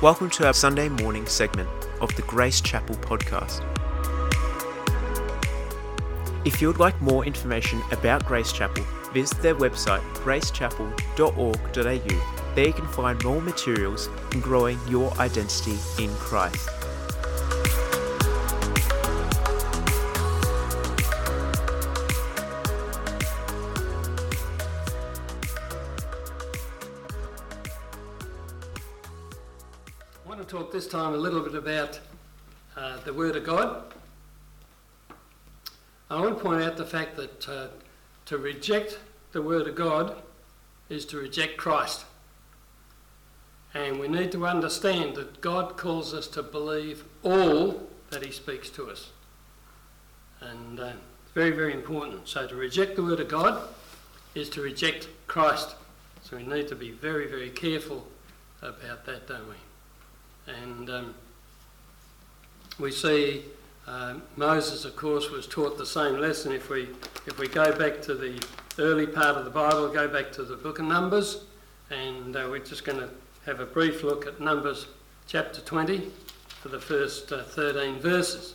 Welcome to our Sunday morning segment of the Grace Chapel podcast. If you would like more information about Grace Chapel, visit their website gracechapel.org.au. There you can find more materials in growing your identity in Christ. Time a little bit about uh, the Word of God. I want to point out the fact that uh, to reject the Word of God is to reject Christ. And we need to understand that God calls us to believe all that He speaks to us. And uh, it's very, very important. So to reject the Word of God is to reject Christ. So we need to be very, very careful about that, don't we? And um, we see uh, Moses, of course, was taught the same lesson. If we if we go back to the early part of the Bible, go back to the book of Numbers, and uh, we're just going to have a brief look at Numbers chapter 20 for the first uh, 13 verses.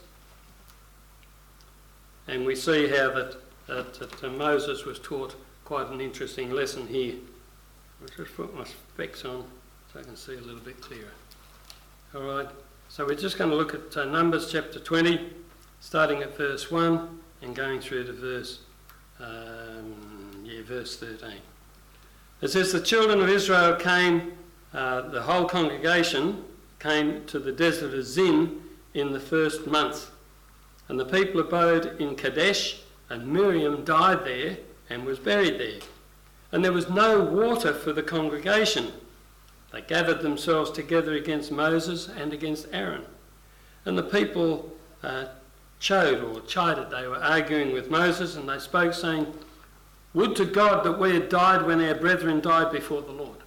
And we see how that, that, that uh, Moses was taught quite an interesting lesson here. I'll just put my specs on so I can see a little bit clearer. All right, so we're just going to look at uh, Numbers chapter 20, starting at verse 1 and going through to verse, um, yeah, verse 13. It says, The children of Israel came, uh, the whole congregation came to the desert of Zin in the first month. And the people abode in Kadesh, and Miriam died there and was buried there. And there was no water for the congregation. They gathered themselves together against Moses and against Aaron. And the people uh, chode or chided. They were arguing with Moses and they spoke, saying, Would to God that we had died when our brethren died before the Lord.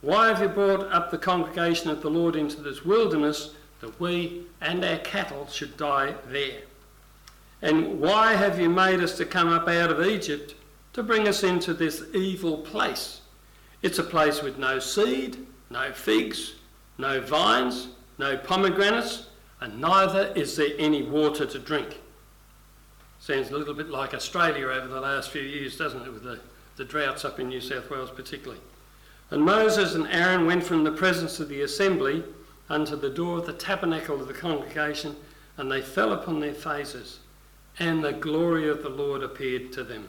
Why have you brought up the congregation of the Lord into this wilderness that we and our cattle should die there? And why have you made us to come up out of Egypt to bring us into this evil place? It's a place with no seed, no figs, no vines, no pomegranates, and neither is there any water to drink. Sounds a little bit like Australia over the last few years, doesn't it, with the, the droughts up in New South Wales particularly. And Moses and Aaron went from the presence of the assembly unto the door of the tabernacle of the congregation, and they fell upon their faces, and the glory of the Lord appeared to them.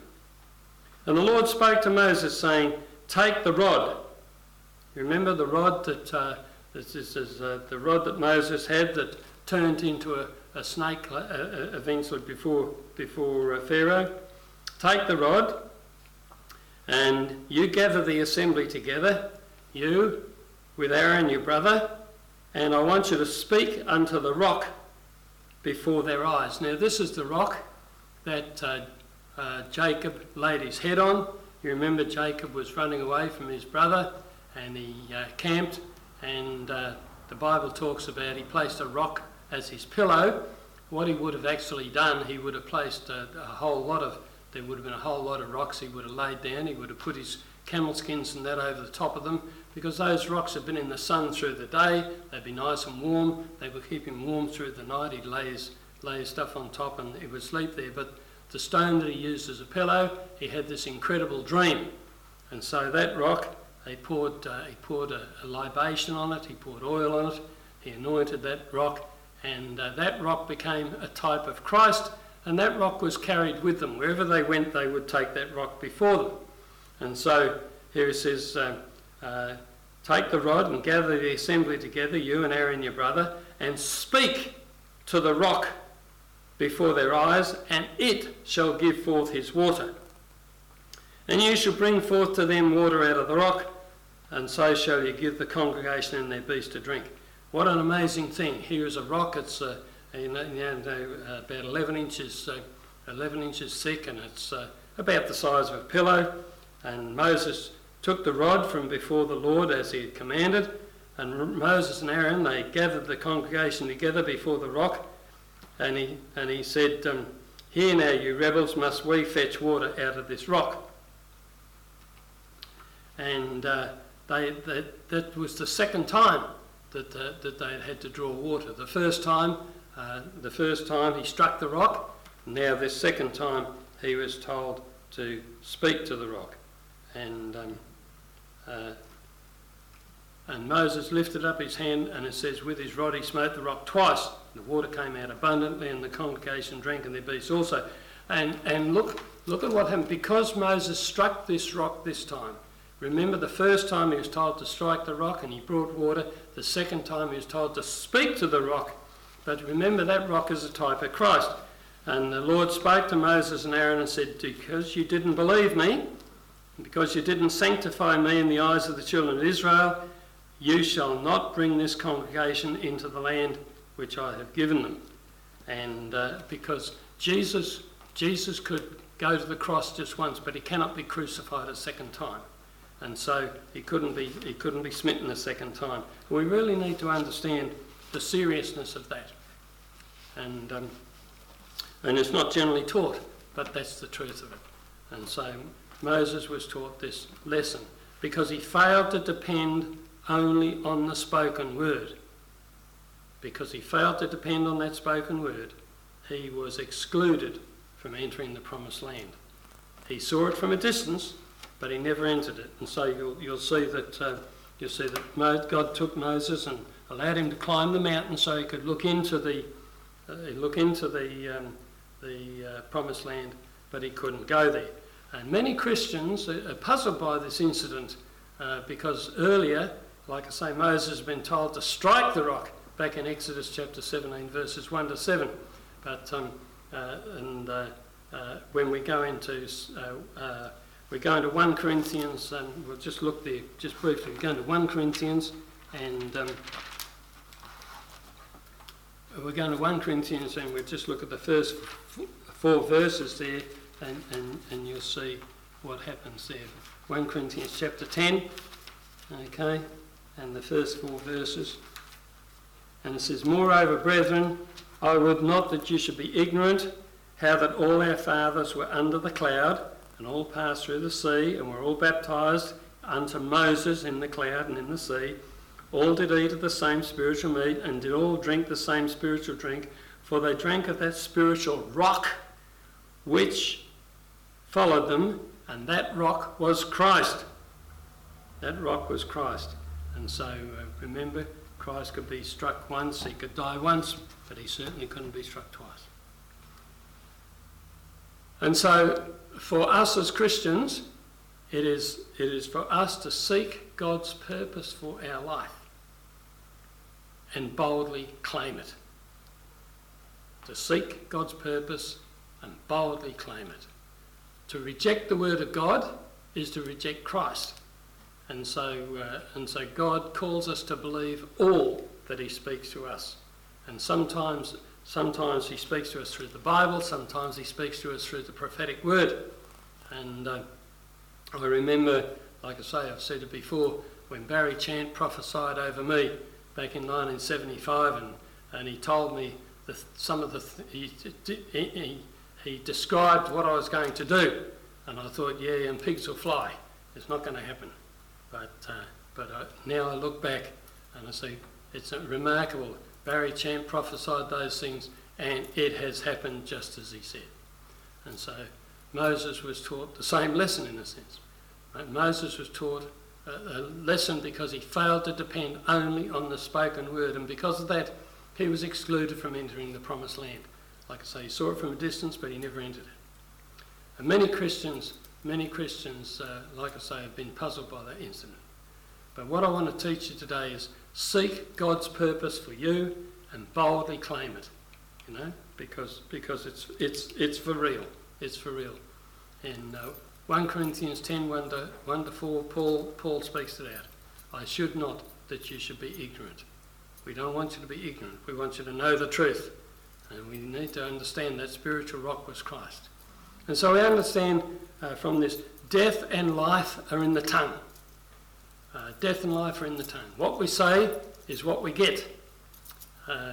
And the Lord spoke to Moses, saying, Take the rod. You remember the rod that uh, this is uh, the rod that Moses had that turned into a, a snake uh, eventually before before Pharaoh. Take the rod, and you gather the assembly together, you with Aaron your brother, and I want you to speak unto the rock before their eyes. Now this is the rock that uh, uh, Jacob laid his head on. You remember Jacob was running away from his brother and he uh, camped, and uh, the Bible talks about he placed a rock as his pillow. What he would have actually done, he would have placed a, a whole lot of, there would have been a whole lot of rocks he would have laid down. He would have put his camel skins and that over the top of them because those rocks had been in the sun through the day. They'd be nice and warm. They would keep him warm through the night. He'd lay his, lay his stuff on top and he would sleep there. But the stone that he used as a pillow, he had this incredible dream. And so that rock, he poured, uh, he poured a, a, libation on it, he poured oil on it, he anointed that rock, and uh, that rock became a type of Christ, and that rock was carried with them. Wherever they went, they would take that rock before them. And so here it says, uh, uh Take the rod and gather the assembly together, you and Aaron your brother, and speak to the rock before their eyes, and it shall give forth his water. And you shall bring forth to them water out of the rock, and so shall you give the congregation and their beasts to drink. What an amazing thing! Here is a rock. It's uh, know, about 11 inches, uh, 11 inches thick, and it's uh, about the size of a pillow. And Moses took the rod from before the Lord as he had commanded, and Moses and Aaron they gathered the congregation together before the rock and he, and he said, um, Here now, you rebels, must we fetch water out of this rock? And uh, they, they, that was the second time that, uh, that they had to draw water. The first time, uh, the first time he struck the rock. Now this second time he was told to speak to the rock, and um, uh, and Moses lifted up his hand, and it says, with his rod he smote the rock twice. And the water came out abundantly, and the congregation drank, and their beasts also. And and look look at what happened because Moses struck this rock this time. Remember, the first time he was told to strike the rock and he brought water. The second time he was told to speak to the rock. But remember, that rock is a type of Christ. And the Lord spoke to Moses and Aaron and said, Because you didn't believe me, because you didn't sanctify me in the eyes of the children of Israel, you shall not bring this congregation into the land which I have given them. And uh, because Jesus, Jesus could go to the cross just once, but he cannot be crucified a second time and so he couldn't be he couldn't be smitten a second time. We really need to understand the seriousness of that, and um, and it's not generally taught, but that's the truth of it. And so Moses was taught this lesson because he failed to depend only on the spoken word. Because he failed to depend on that spoken word, he was excluded from entering the promised land. He saw it from a distance, but he never entered it. And so you'll, you'll see that uh, you'll see that God took Moses and allowed him to climb the mountain so he could look into the uh, look into the um, the uh, promised land, but he couldn't go there. And many Christians are puzzled by this incident uh, because earlier, like I say, Moses has been told to strike the rock back in Exodus chapter 17, verses 1 to 7. But um, uh, and uh, when we go into we're going to 1 Corinthians, and we'll just look there just briefly. We're going to 1 Corinthians, and um, we're going to 1 Corinthians, and we'll just look at the first four verses there, and, and, and you'll see what happens there. 1 Corinthians chapter 10, okay, and the first four verses. And it says, Moreover, brethren, I would not that you should be ignorant how that all our fathers were under the cloud and all passed through the sea, and were all baptized unto Moses in the cloud and in the sea. All did eat of the same spiritual meat, and did all drink the same spiritual drink, for they drank of that spiritual rock which followed them, and that rock was Christ. That rock was Christ. And so uh, remember, Christ could be struck once, he could die once, but he certainly couldn't be struck twice. And so for us as Christians, it is, it is for us to seek God's purpose for our life and boldly claim it. To seek God's purpose and boldly claim it. To reject the Word of God is to reject Christ. And so, uh, and so God calls us to believe all that He speaks to us. And sometimes Sometimes he speaks to us through the Bible, sometimes he speaks to us through the prophetic word. And uh, I remember, like I say, I've said it before, when Barry Chant prophesied over me back in 1975, and, and he told me the, some of the, th- he, he, he described what I was going to do. And I thought, yeah, and pigs will fly. It's not going to happen. But, uh, but I, now I look back and I see it's remarkable Barry Chant prophesied those things, and it has happened just as he said. And so Moses was taught the same lesson in a sense. Right? Moses was taught a, a lesson because he failed to depend only on the spoken word, and because of that, he was excluded from entering the promised land. Like I say, he saw it from a distance, but he never entered it. And many Christians, many Christians, uh, like I say, have been puzzled by that incident. But what I want to teach you today is seek God's purpose for you and boldly claim it. You know, because because it's it's it's for real. It's for real. In uh, 1 Corinthians 10, 1 to, 1 to 4, Paul, Paul speaks to that. I should not that you should be ignorant. We don't want you to be ignorant. We want you to know the truth. And we need to understand that spiritual rock was Christ. And so we understand uh, from this death and life are in the tongue. Uh, death and life are in the tongue. What we say is what we get. Uh,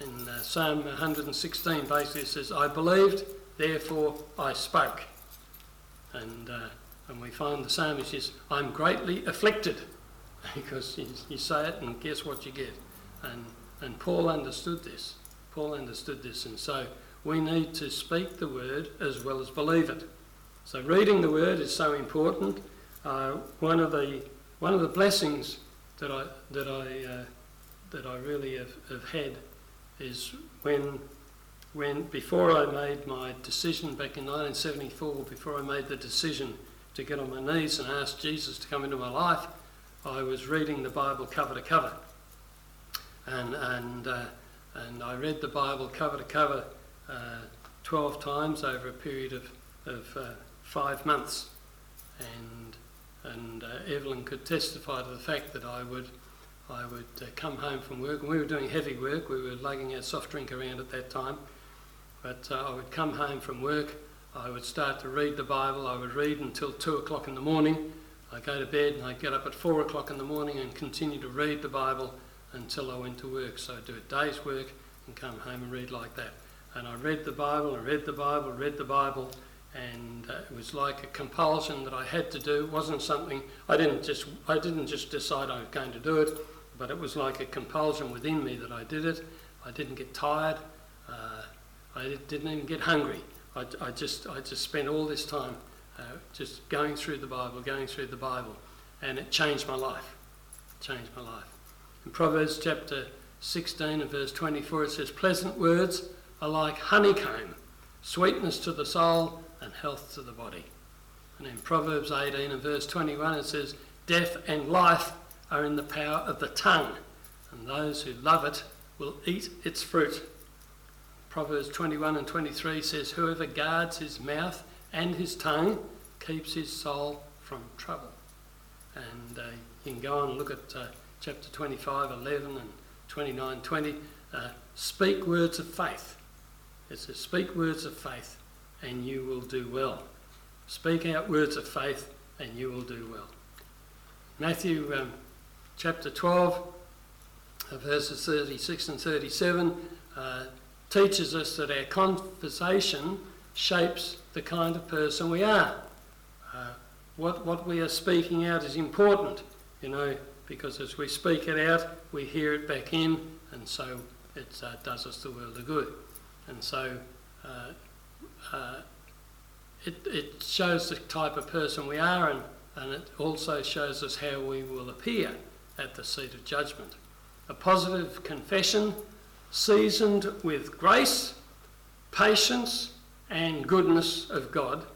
in uh, Psalm 116, basically it says, I believed, therefore I spoke. And, uh, and we find the psalmist says, I'm greatly afflicted. because you, you say it and guess what you get. And, and Paul understood this. Paul understood this, and so we need to speak the word as well as believe it. So reading the word is so important. Uh, one of the one of the blessings that I that I uh, that I really have, have had is when when before I made my decision back in 1974, before I made the decision to get on my knees and ask Jesus to come into my life, I was reading the Bible cover to cover, and and uh, and I read the Bible cover to cover 12 times over a period of of uh, five months, and and uh, Evelyn could testify to the fact that I would I would uh, come home from work, and we were doing heavy work. We were lugging our soft drink around at that time. But uh, I would come home from work. I would start to read the Bible. I would read until two o'clock in the morning. I'd go to bed and I'd get up at four o'clock in the morning and continue to read the Bible until I went to work. So I'd do a day's work and come home and read like that. And I read the Bible and read the Bible, read the Bible, and uh, it was like a compulsion that I had to do. It wasn't something I didn't just I didn't just decide I was going to do it but it was like a compulsion within me that I did it. I didn't get tired. Uh, I didn't even get hungry. I, I, just I just spent all this time uh, just going through the Bible, going through the Bible, and it changed my life. It changed my life. In Proverbs chapter 16 and verse 24, it says, "Pleasant words are like honeycomb, sweetness to the soul and health to the body." And in Proverbs 18 and verse 21, it says, "Death and life are in the power of the tongue, and those who love it will eat its fruit. Proverbs 21 and 23 says, Whoever guards his mouth and his tongue keeps his soul from trouble. And uh, you can go on and look at uh, chapter 25, 11, and 29, 20. Uh, speak words of faith. It says, Speak words of faith, and you will do well. Speak out words of faith, and you will do well. Matthew um, chapter 12, uh, verses 36 and 37, uh, teaches us that our conversation shapes the kind of person we are. Uh, what, what we are speaking out is important, you know, because as we speak it out, we hear it back in, and so it uh, does us the world of good. And so uh, uh, it, it shows the type of person we are, and, and it also shows us how we will appear at the seat of judgment. A positive confession seasoned with grace, patience, and goodness of God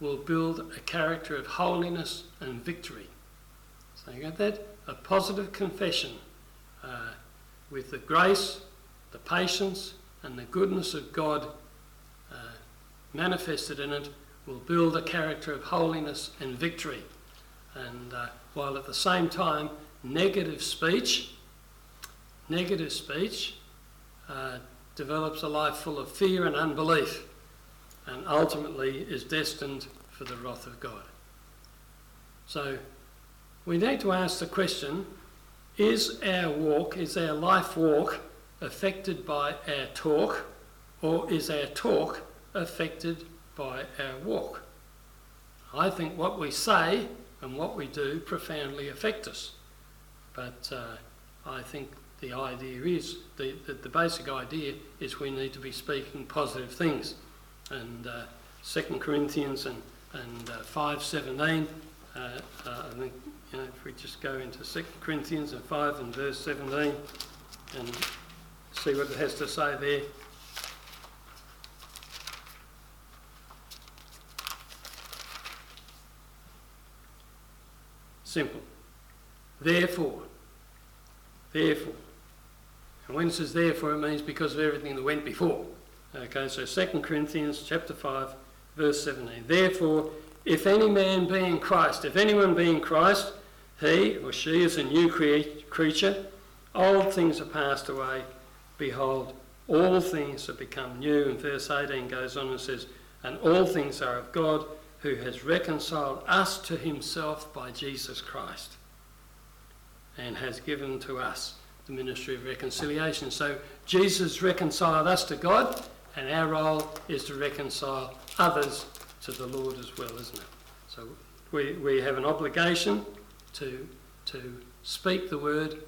will build a character of holiness and victory. So you got that? A positive confession uh, with the grace, the patience, and the goodness of God uh, manifested in it will build a character of holiness and victory. And uh, while at the same time negative speech, negative speech uh, develops a life full of fear and unbelief and ultimately is destined for the wrath of God. So we need to ask the question is our walk, is our life walk affected by our talk or is our talk affected by our walk? I think what we say and what we do profoundly affect us. But uh, I think the idea is, the, the, the, basic idea is we need to be speaking positive things. And uh, 2 Corinthians and, and uh, 5.17, uh, uh, I think, you know, if we just go into 2 Corinthians and 5 and verse 17 and see what it has to say there. Simple. Therefore, Therefore. And when it says therefore, it means because of everything that went before. Okay, so 2 Corinthians chapter 5, verse 17. Therefore, if any man be in Christ, if anyone be in Christ, he or she is a new crea- creature. Old things are passed away. Behold, all things have become new. And verse 18 goes on and says, And all things are of God, who has reconciled us to himself by Jesus Christ and has given to us the ministry of reconciliation. So Jesus reconciled us to God, and our role is to reconcile others to the Lord as well, isn't it? So we, we have an obligation to, to speak the word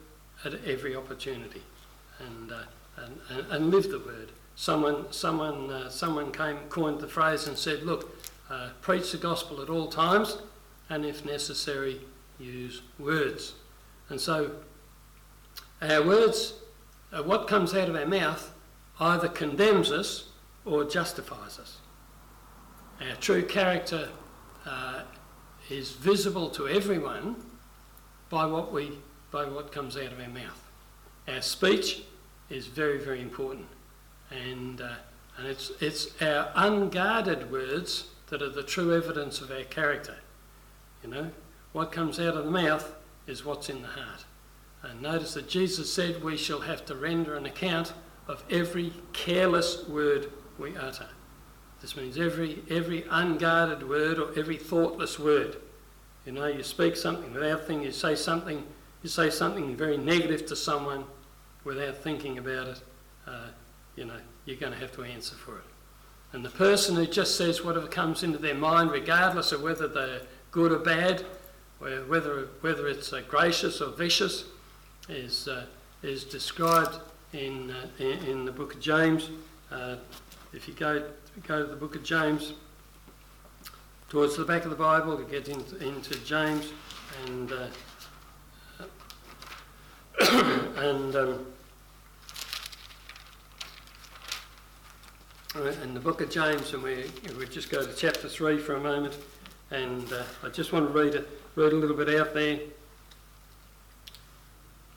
at every opportunity and, uh, and, and, and live the word. Someone, someone, uh, someone came, coined the phrase and said, look, uh, preach the gospel at all times and if necessary, use words. And so our words, uh, what comes out of our mouth, either condemns us or justifies us. Our true character uh, is visible to everyone by what we by what comes out of our mouth. Our speech is very very important, and uh, and it's it's our unguarded words that are the true evidence of our character. You know, what comes out of the mouth is what's in the heart. And notice that Jesus said we shall have to render an account of every careless word we utter. This means every, every unguarded word or every thoughtless word. You know, you speak something without thinking, you say something, you say something very negative to someone without thinking about it, uh, you know, you're going to have to answer for it. And the person who just says whatever comes into their mind, regardless of whether they're good or bad, whether, whether it's uh, gracious or vicious, is, uh, is described in, uh, in, in, the book of James. Uh, if you go, go to the book of James, towards the back of the Bible, to get into, into James, and uh, and um, in the book of James, and we we just go to chapter three for a moment, and uh, I just want to read a, read a little bit out there.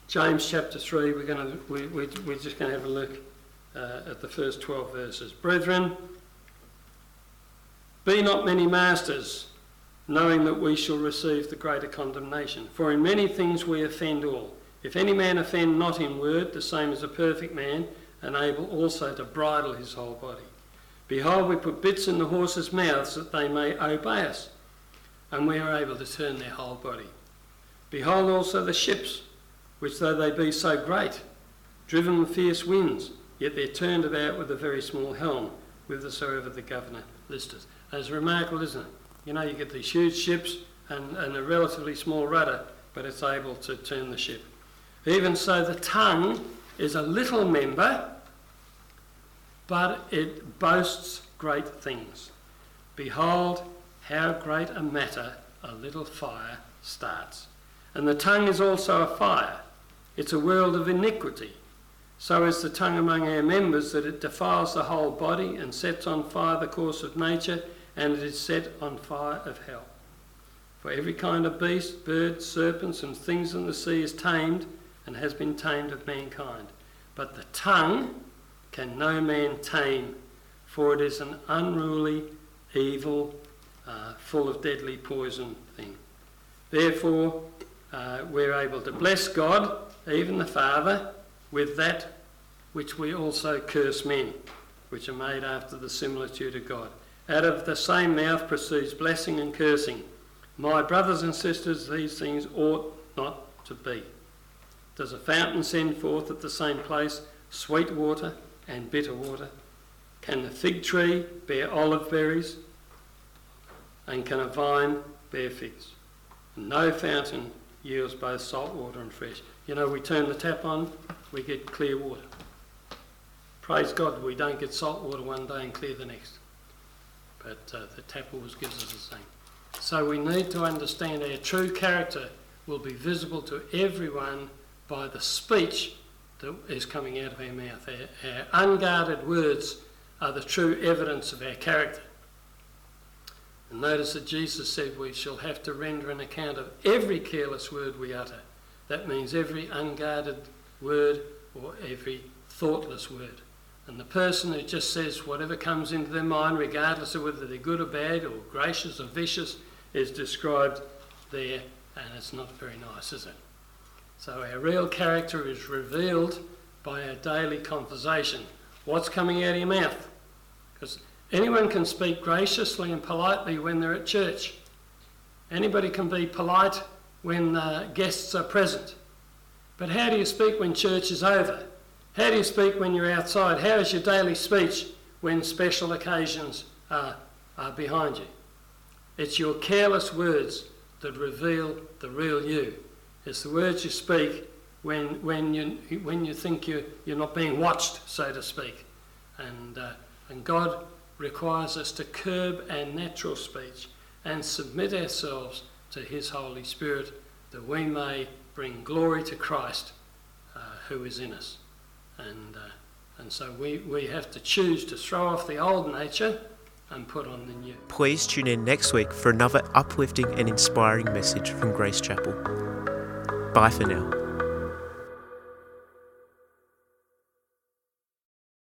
James chapter 3, we're, to, we, we, we're just going to have a look uh, at the first 12 verses. Brethren, be not many masters, knowing that we shall receive the greater condemnation. For in many things we offend all. If any man offend not in word, the same as a perfect man, and able also to bridle his whole body. Behold, we put bits in the horses' mouths that they may obey us, and we are able to turn their whole body. Behold also the ships which though they be so great, driven with fierce winds, yet they're turned about with a very small helm, whithersoever the governor listeth. It's remarkable, isn't it? You know, you get these huge ships and, and a relatively small rudder, but it's able to turn the ship. Even so, the tongue is a little member, but it boasts great things. Behold, how great a matter a little fire starts. And the tongue is also a fire it's a world of iniquity. So is the tongue among our members that it defiles the whole body and sets on fire the course of nature, and it is set on fire of hell. For every kind of beast, bird, serpents, and things in the sea is tamed and has been tamed of mankind. But the tongue can no man tame, for it is an unruly, evil, uh, full of deadly poison thing. Therefore, uh, we're able to bless God even the Father, with that which we also curse men, which are made after the similitude of God. Out of the same mouth proceeds blessing and cursing. My brothers and sisters, these things ought not to be. Does a fountain send forth at the same place sweet water and bitter water? Can the fig tree bear olive berries? And can a vine bear figs? No fountain yields both salt water and fresh. You know, we turn the tap on, we get clear water. Praise God, we don't get salt water one day and clear the next. But uh, the tap always gives us the same. So we need to understand our true character will be visible to everyone by the speech that is coming out of our mouth. Our, our unguarded words are the true evidence of our character. And notice that Jesus said we shall have to render an account of every careless word we utter. That means every unguarded word or every thoughtless word. And the person who just says whatever comes into their mind, regardless of whether they're good or bad or gracious or vicious, is described there, and it's not very nice, is it? So our real character is revealed by our daily conversation. What's coming out of your mouth? Because anyone can speak graciously and politely when they're at church. Anybody can be polite when uh, guests are present. But how do you speak when church is over? How do you speak when you're outside? How is your daily speech when special occasions are, are behind you? It's your careless words that reveal the real you. It's the words you speak when, when, you, when you think you, you're not being watched, so to speak. And, uh, and God requires us to curb our natural speech and submit ourselves to His Holy Spirit that we may bring glory to Christ uh, who is in us. And, uh, and so we, we have to choose to throw off the old nature and put on the new. Please tune in next week for another uplifting and inspiring message from Grace Chapel. Bye for now.